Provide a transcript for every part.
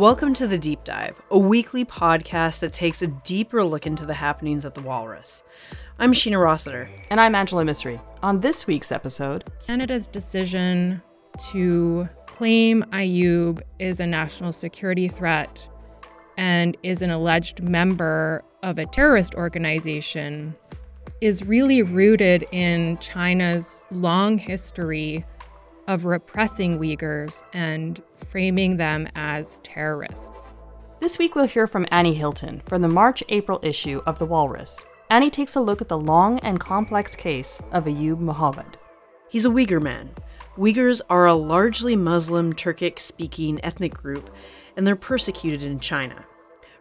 Welcome to The Deep Dive, a weekly podcast that takes a deeper look into the happenings at the Walrus. I'm Sheena Rossiter. And I'm Angela Misri. On this week's episode, Canada's decision to claim Ayoob is a national security threat and is an alleged member of a terrorist organization is really rooted in China's long history of repressing Uyghurs and framing them as terrorists. This week we'll hear from Annie Hylton for the March April issue of The Walrus. Annie takes a look at the long and complex case of Ayoob Mohammed. He's a Uyghur man. Uyghurs are a largely Muslim Turkic speaking ethnic group, and they're persecuted in China.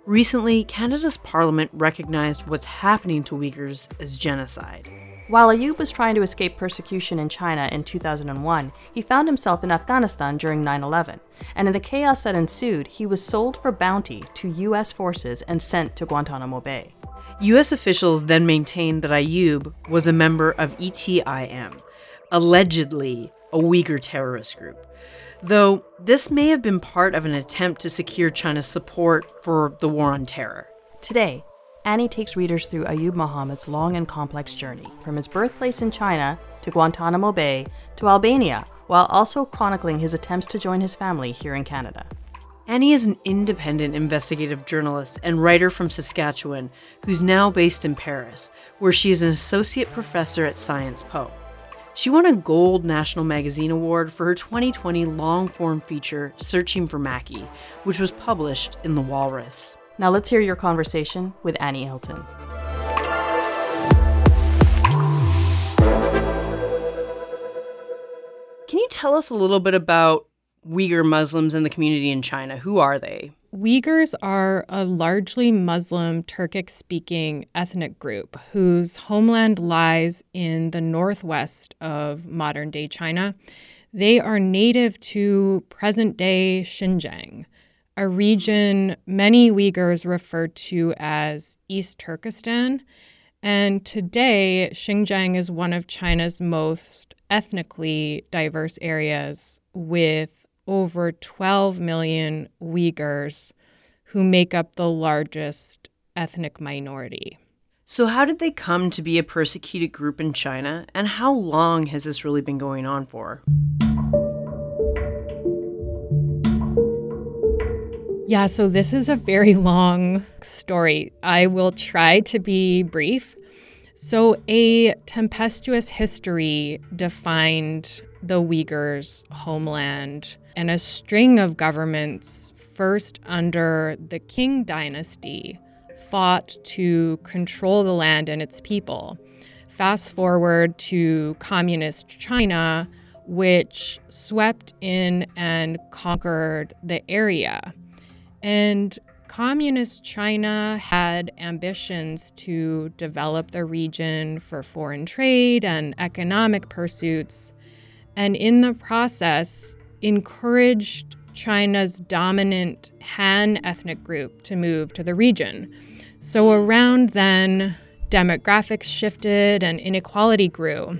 Recently, Canada's parliament recognized what's happening to Uyghurs as genocide. While Ayoob was trying to escape persecution in China in 2001, he found himself in Afghanistan during 9 11, and in the chaos that ensued, he was sold for bounty to U.S. forces and sent to Guantanamo Bay. U.S. officials then maintained that Ayoob was a member of ETIM, allegedly a Uyghur terrorist group. Though this may have been part of an attempt to secure China's support for the war on terror. Today, Annie takes readers through Ayoob Mohammed's long and complex journey, from his birthplace in China to Guantanamo Bay to Albania, while also chronicling his attempts to join his family here in Canada. Annie is an independent investigative journalist and writer from Saskatchewan who's now based in Paris, where she is an associate professor at Sciences Po. She won a Gold National Magazine Award for her 2020 long form feature, Searching for Mackie, which was published in The Walrus. Now let's hear your conversation with Annie Hylton. Can you tell us a little bit about Uyghur Muslims in the community in China? Who are they? Uyghurs are a largely Muslim, Turkic speaking ethnic group whose homeland lies in the northwest of modern day China. They are native to present day Xinjiang, a region many Uyghurs refer to as East Turkestan. And today, Xinjiang is one of China's most ethnically diverse areas with over 12 million Uyghurs who make up the largest ethnic minority. So, how did they come to be a persecuted group in China, and how long has this really been going on for? Yeah, so this is a very long story. I will try to be brief. So, a tempestuous history defined the Uyghurs' homeland, and a string of governments, first under the Qing dynasty, fought to control the land and its people. Fast forward to communist China, which swept in and conquered the area. And Communist China had ambitions to develop the region for foreign trade and economic pursuits, and in the process, encouraged China's dominant Han ethnic group to move to the region. So around then, demographics shifted and inequality grew.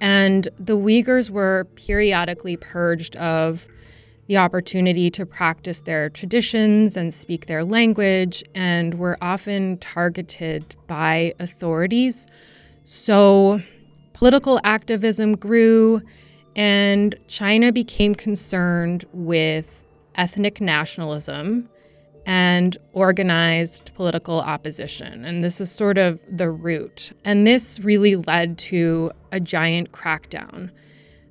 And the Uyghurs were periodically purged of the opportunity to practice their traditions and speak their language, and were often targeted by authorities. So, political activism grew, and China became concerned with ethnic nationalism and organized political opposition. And this is sort of the root. And this really led to a giant crackdown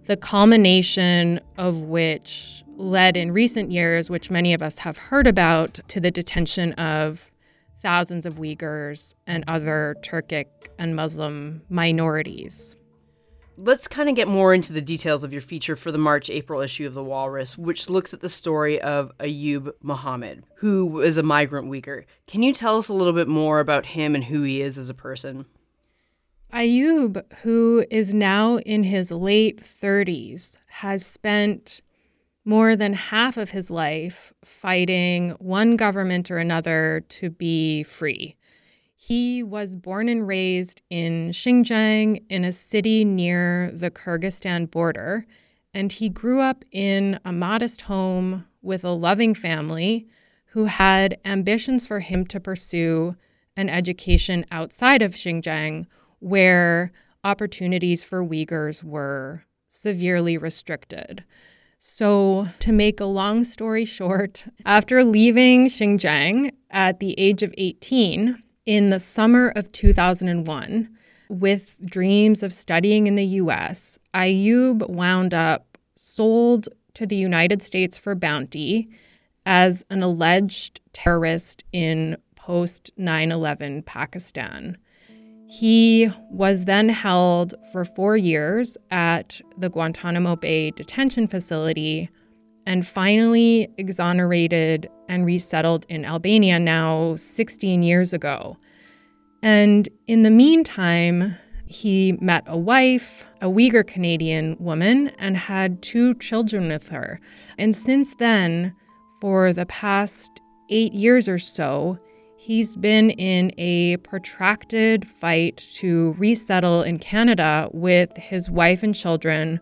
the culmination of which led in recent years, which many of us have heard about, to the detention of thousands of Uyghurs and other Turkic and Muslim minorities. Let's kind of get more into the details of your feature for the March April issue of The Walrus, which looks at the story of Ayoob Mohammed, who is a migrant Uyghur. Can you tell us a little bit more about him and who he is as a person? Ayoob, who is now in his late 30s, has spent more than half of his life fighting one government or another to be free. He was born and raised in Xinjiang, in a city near the Kyrgyzstan border, and he grew up in a modest home with a loving family who had ambitions for him to pursue an education outside of Xinjiang where opportunities for Uyghurs were severely restricted. So, to make a long story short, after leaving Xinjiang at the age of 18 in the summer of 2001, with dreams of studying in the US, Ayoob wound up sold to the United States for bounty as an alleged terrorist in post 9 11 Pakistan. He was then held for four years at the Guantanamo Bay detention facility and finally exonerated and resettled in Albania now 16 years ago. And in the meantime, he met a wife, a Uyghur Canadian woman, and had two children with her. And since then, for the past eight years or so, He's been in a protracted fight to resettle in Canada with his wife and children,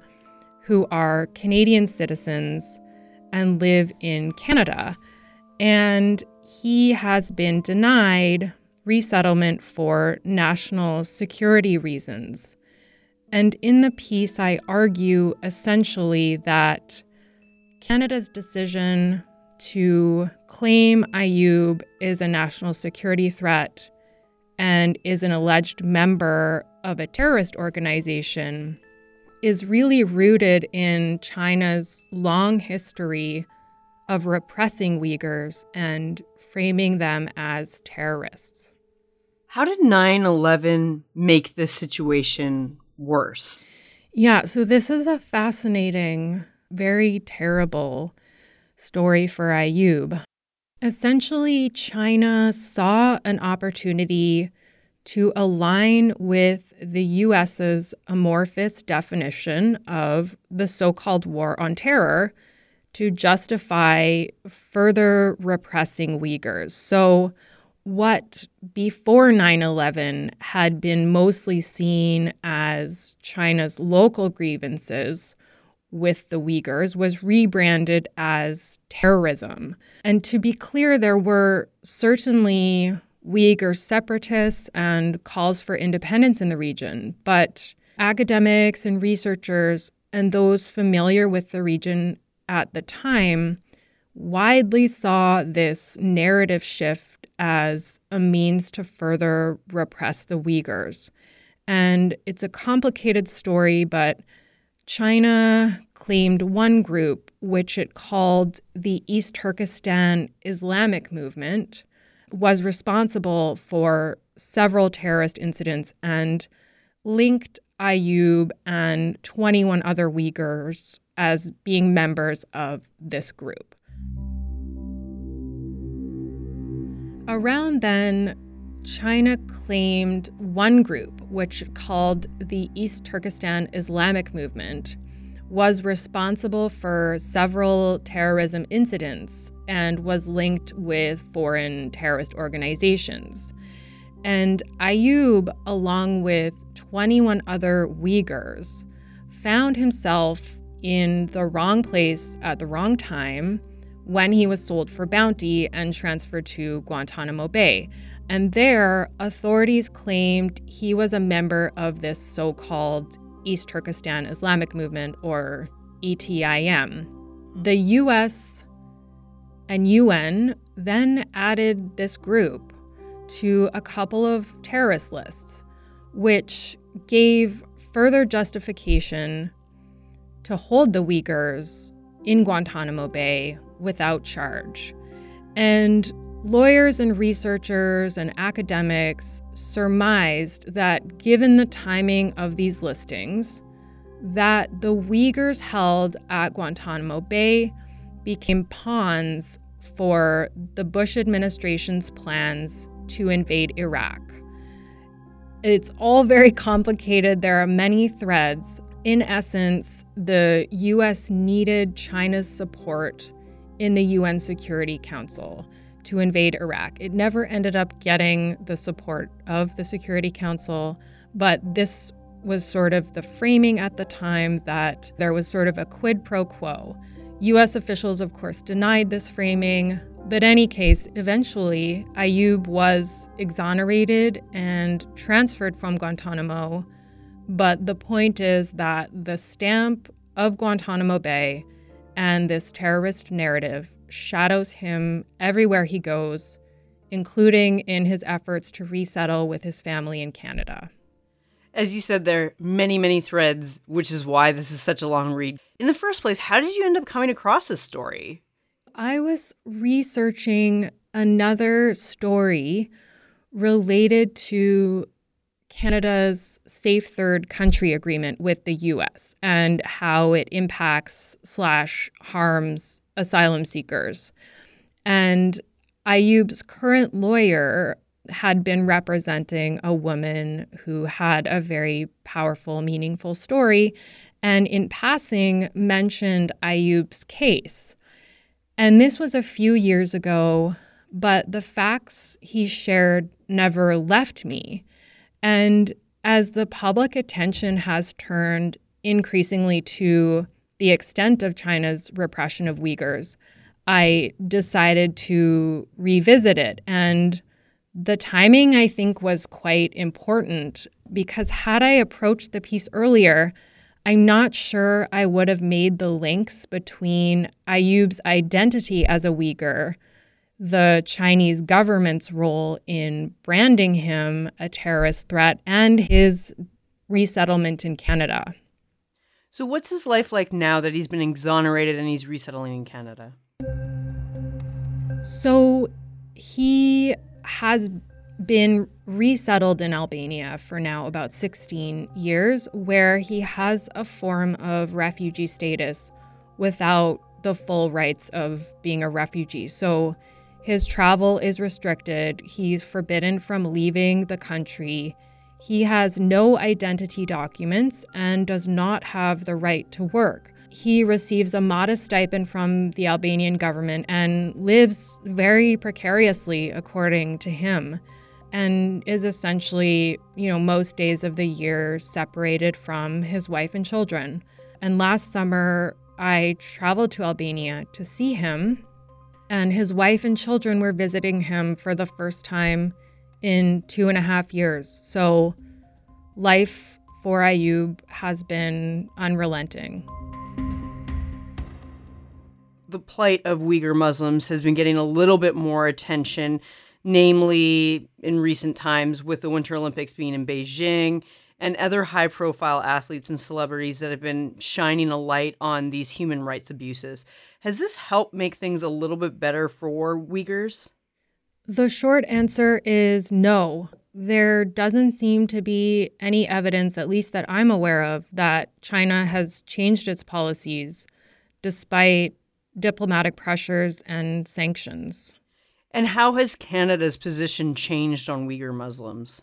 who are Canadian citizens and live in Canada. And he has been denied resettlement for national security reasons. And in the piece, I argue essentially that Canada's decision to claim Ayoob is a national security threat and is an alleged member of a terrorist organization is really rooted in China's long history of repressing Uyghurs and framing them as terrorists. How did 9 11 make this situation worse? Yeah, so this is a fascinating, very terrible story for Ayoob. Essentially, China saw an opportunity to align with the US's amorphous definition of the so called war on terror to justify further repressing Uyghurs. So, what before 9 11 had been mostly seen as China's local grievances with the Uyghurs was rebranded as terrorism. And to be clear, there were certainly Uyghur separatists and calls for independence in the region, but academics and researchers and those familiar with the region at the time widely saw this narrative shift as a means to further repress the Uyghurs. And it's a complicated story, but China claimed one group, which it called the East Turkestan Islamic Movement, was responsible for several terrorist incidents and linked Ayoob and 21 other Uyghurs as being members of this group. Around then, China claimed one group, which it called the East Turkestan Islamic Movement, was responsible for several terrorism incidents and was linked with foreign terrorist organizations. And Ayoob, along with 21 other Uyghurs, found himself in the wrong place at the wrong time when he was sold for bounty and transferred to Guantanamo Bay. And there, authorities claimed he was a member of this so called East Turkestan Islamic Movement, or ETIM. The US and UN then added this group to a couple of terrorist lists, which gave further justification to hold the Uyghurs in Guantanamo Bay without charge. And Lawyers and researchers and academics surmised that given the timing of these listings, that the Uyghurs held at Guantanamo Bay became pawns for the Bush administration's plans to invade Iraq. It's all very complicated. There are many threads. In essence, the US needed China's support in the UN Security Council to invade Iraq. It never ended up getting the support of the Security Council, but this was sort of the framing at the time that there was sort of a quid pro quo. US officials, of course, denied this framing, but in any case, eventually, Ayoob was exonerated and transferred from Guantanamo. But the point is that the stamp of Guantanamo Bay and this terrorist narrative shadows him everywhere he goes, including in his efforts to resettle with his family in Canada. As you said, there are many, many threads, which is why this is such a long read. In the first place, how did you end up coming across this story? I was researching another story related to Canada's Safe Third Country Agreement with the US and how it impacts slash harms asylum seekers. And Ayoob's current lawyer had been representing a woman who had a very powerful, meaningful story, and in passing mentioned Ayoob's case. And this was a few years ago, but the facts he shared never left me. And as the public attention has turned increasingly to the extent of China's repression of Uyghurs, I decided to revisit it. And the timing, I think, was quite important because had I approached the piece earlier, I'm not sure I would have made the links between Ayoob's identity as a Uyghur, the Chinese government's role in branding him a terrorist threat, and his resettlement in Canada. So, what's his life like now that he's been exonerated and he's resettling in Canada? So, he has been resettled in Albania for now about 16 years, where he has a form of refugee status without the full rights of being a refugee. So his travel is restricted, he's forbidden from leaving the country. He has no identity documents and does not have the right to work he receives a modest stipend from the Albanian government and lives very precariously, according to him, and is essentially, you know, most days of the year separated from his wife and children. And last summer, I traveled to Albania to see him, and his wife and children were visiting him for the first time in two and a half years. So, life for Ayoob has been unrelenting the plight of Uyghur Muslims has been getting a little bit more attention, namely in recent times with the Winter Olympics being in Beijing and other high profile athletes and celebrities that have been shining a light on these human rights abuses. Has this helped make things a little bit better for Uyghurs? The short answer is no. There doesn't seem to be any evidence, at least that I'm aware of, that China has changed its policies despite diplomatic pressures and sanctions. And how has Canada's position changed on Uyghur Muslims?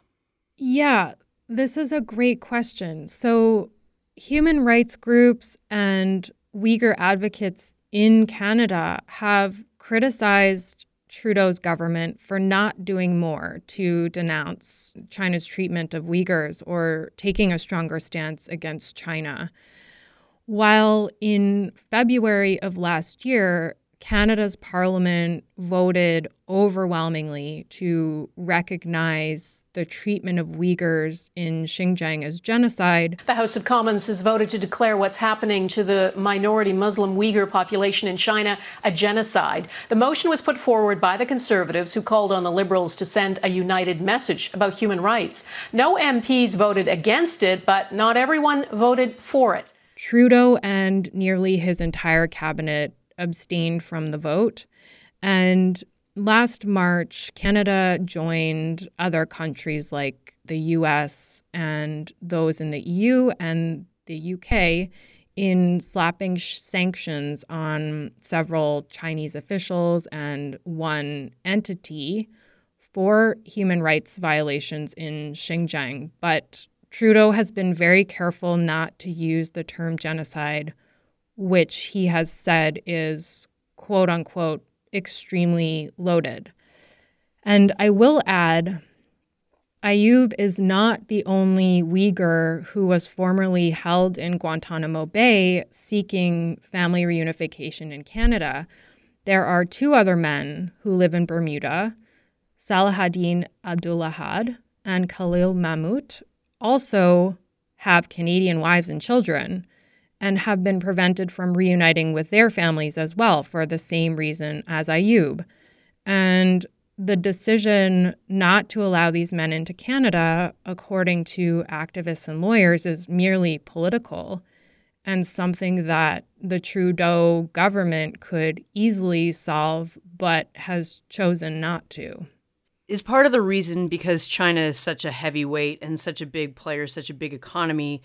Yeah, this is a great question. So, human rights groups and Uyghur advocates in Canada have criticized Trudeau's government for not doing more to denounce China's treatment of Uyghurs or taking a stronger stance against China. While in February of last year, Canada's parliament voted overwhelmingly to recognize the treatment of Uyghurs in Xinjiang as genocide. The House of Commons has voted to declare what's happening to the minority Muslim Uyghur population in China a genocide. The motion was put forward by the Conservatives, who called on the Liberals to send a united message about human rights. No MPs voted against it, but not everyone voted for it. Trudeau and nearly his entire cabinet abstained from the vote. And last March, Canada joined other countries like the US and those in the EU and the UK in slapping sh- sanctions on several Chinese officials and one entity for human rights violations in Xinjiang. But Trudeau has been very careful not to use the term genocide, which he has said is quote unquote extremely loaded. And I will add Ayoob is not the only Uyghur who was formerly held in Guantanamo Bay seeking family reunification in Canada. There are two other men who live in Bermuda Salahaddin Abdulahad and Khalil Mahmoud, also have Canadian wives and children and have been prevented from reuniting with their families as well for the same reason as Ayoob. And the decision not to allow these men into Canada, according to activists and lawyers, is merely political and something that the Trudeau government could easily solve, but has chosen not to. Is part of the reason because China is such a heavyweight and such a big player, such a big economy,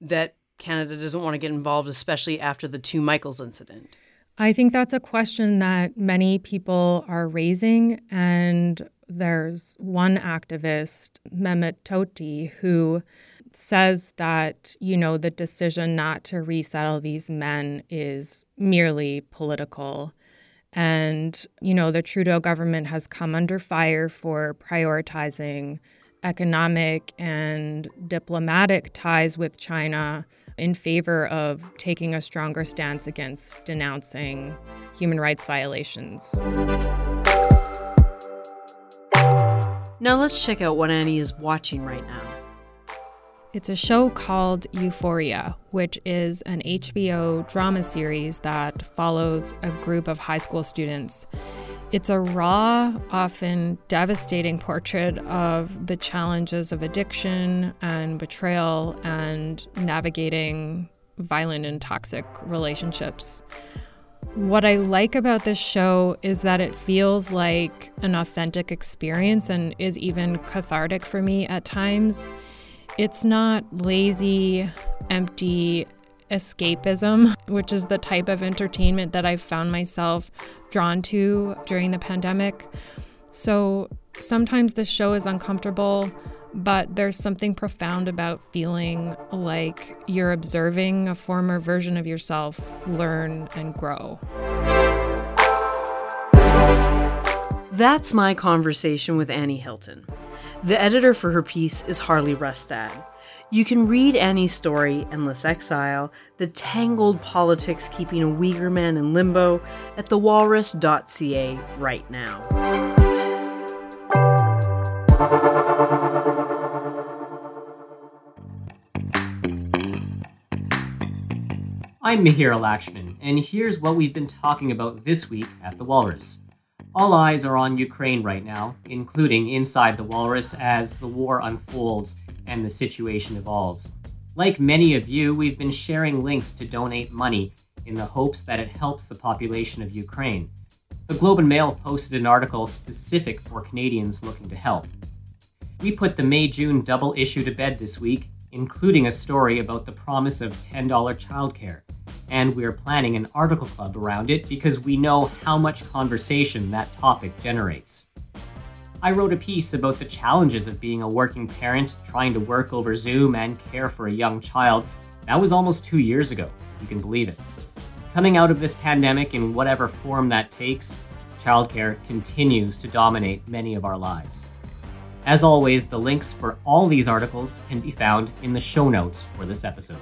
that Canada doesn't want to get involved, especially after the two Michaels incident? I think that's a question that many people are raising. And there's one activist, Mehmet Tohti, who says that, you know, the decision not to resettle these men is merely political. And, you know, the Trudeau government has come under fire for prioritizing economic and diplomatic ties with China in favor of taking a stronger stance against denouncing human rights violations. Now let's check out what Annie is watching right now. It's a show called Euphoria, which is an HBO drama series that follows a group of high school students it's a raw, often devastating portrait of the challenges of addiction and betrayal and navigating violent and toxic relationships. What I like about this show is that it feels like an authentic experience and is even cathartic for me at times. It's not lazy, empty escapism, which is the type of entertainment that I've found myself drawn to during the pandemic. So sometimes the show is uncomfortable, but there's something profound about feeling like you're observing a former version of yourself learn and grow. That's my conversation with Annie Hylton. The editor for her piece is Harley Rustad. You can read Annie's story, Endless Exile, the tangled politics keeping a Uyghur man in limbo, at thewalrus.ca right now. I'm Mihir Lakshman, and here's what we've been talking about this week at The Walrus. All eyes are on Ukraine right now, including inside The Walrus as the war unfolds and the situation evolves. Like many of you, we've been sharing links to donate money in the hopes that it helps the population of Ukraine. The Globe and Mail posted an article specific for Canadians looking to help. We put the May June double issue to bed this week, including a story about the promise of $10 childcare. And we're planning an article club around it because we know how much conversation that topic generates. I wrote a piece about the challenges of being a working parent, trying to work over Zoom and care for a young child. That was almost two years ago, you can believe it. Coming out of this pandemic in whatever form that takes, childcare continues to dominate many of our lives. As always, the links for all these articles can be found in the show notes for this episode.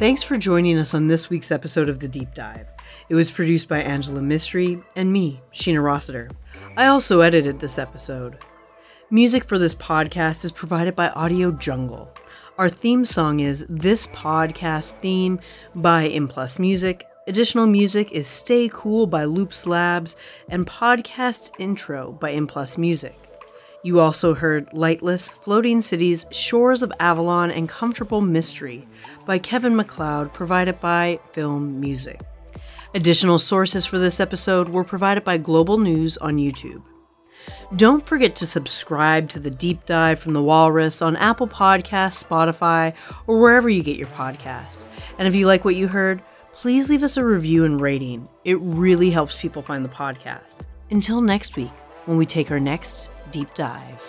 Thanks for joining us on this week's episode of The Deep Dive. It was produced by Angela Misri and me, Sheena Rossiter. I also edited this episode. Music for this podcast is provided by Audio Jungle. Our theme song is This Podcast Theme by M Implus Music. Additional music is Stay Cool by Loops Labs and Podcast Intro by M Implus Music. You also heard Lightless, Floating Cities, Shores of Avalon, and Comfortable Mystery by Kevin MacLeod, provided by Film Music. Additional sources for this episode were provided by Global News on YouTube. Don't forget to subscribe to the deep dive from the Walrus on Apple Podcasts, Spotify, or wherever you get your podcast. And if you like what you heard, please leave us a review and rating. It really helps people find the podcast. Until next week, when we take our next Deep Dive.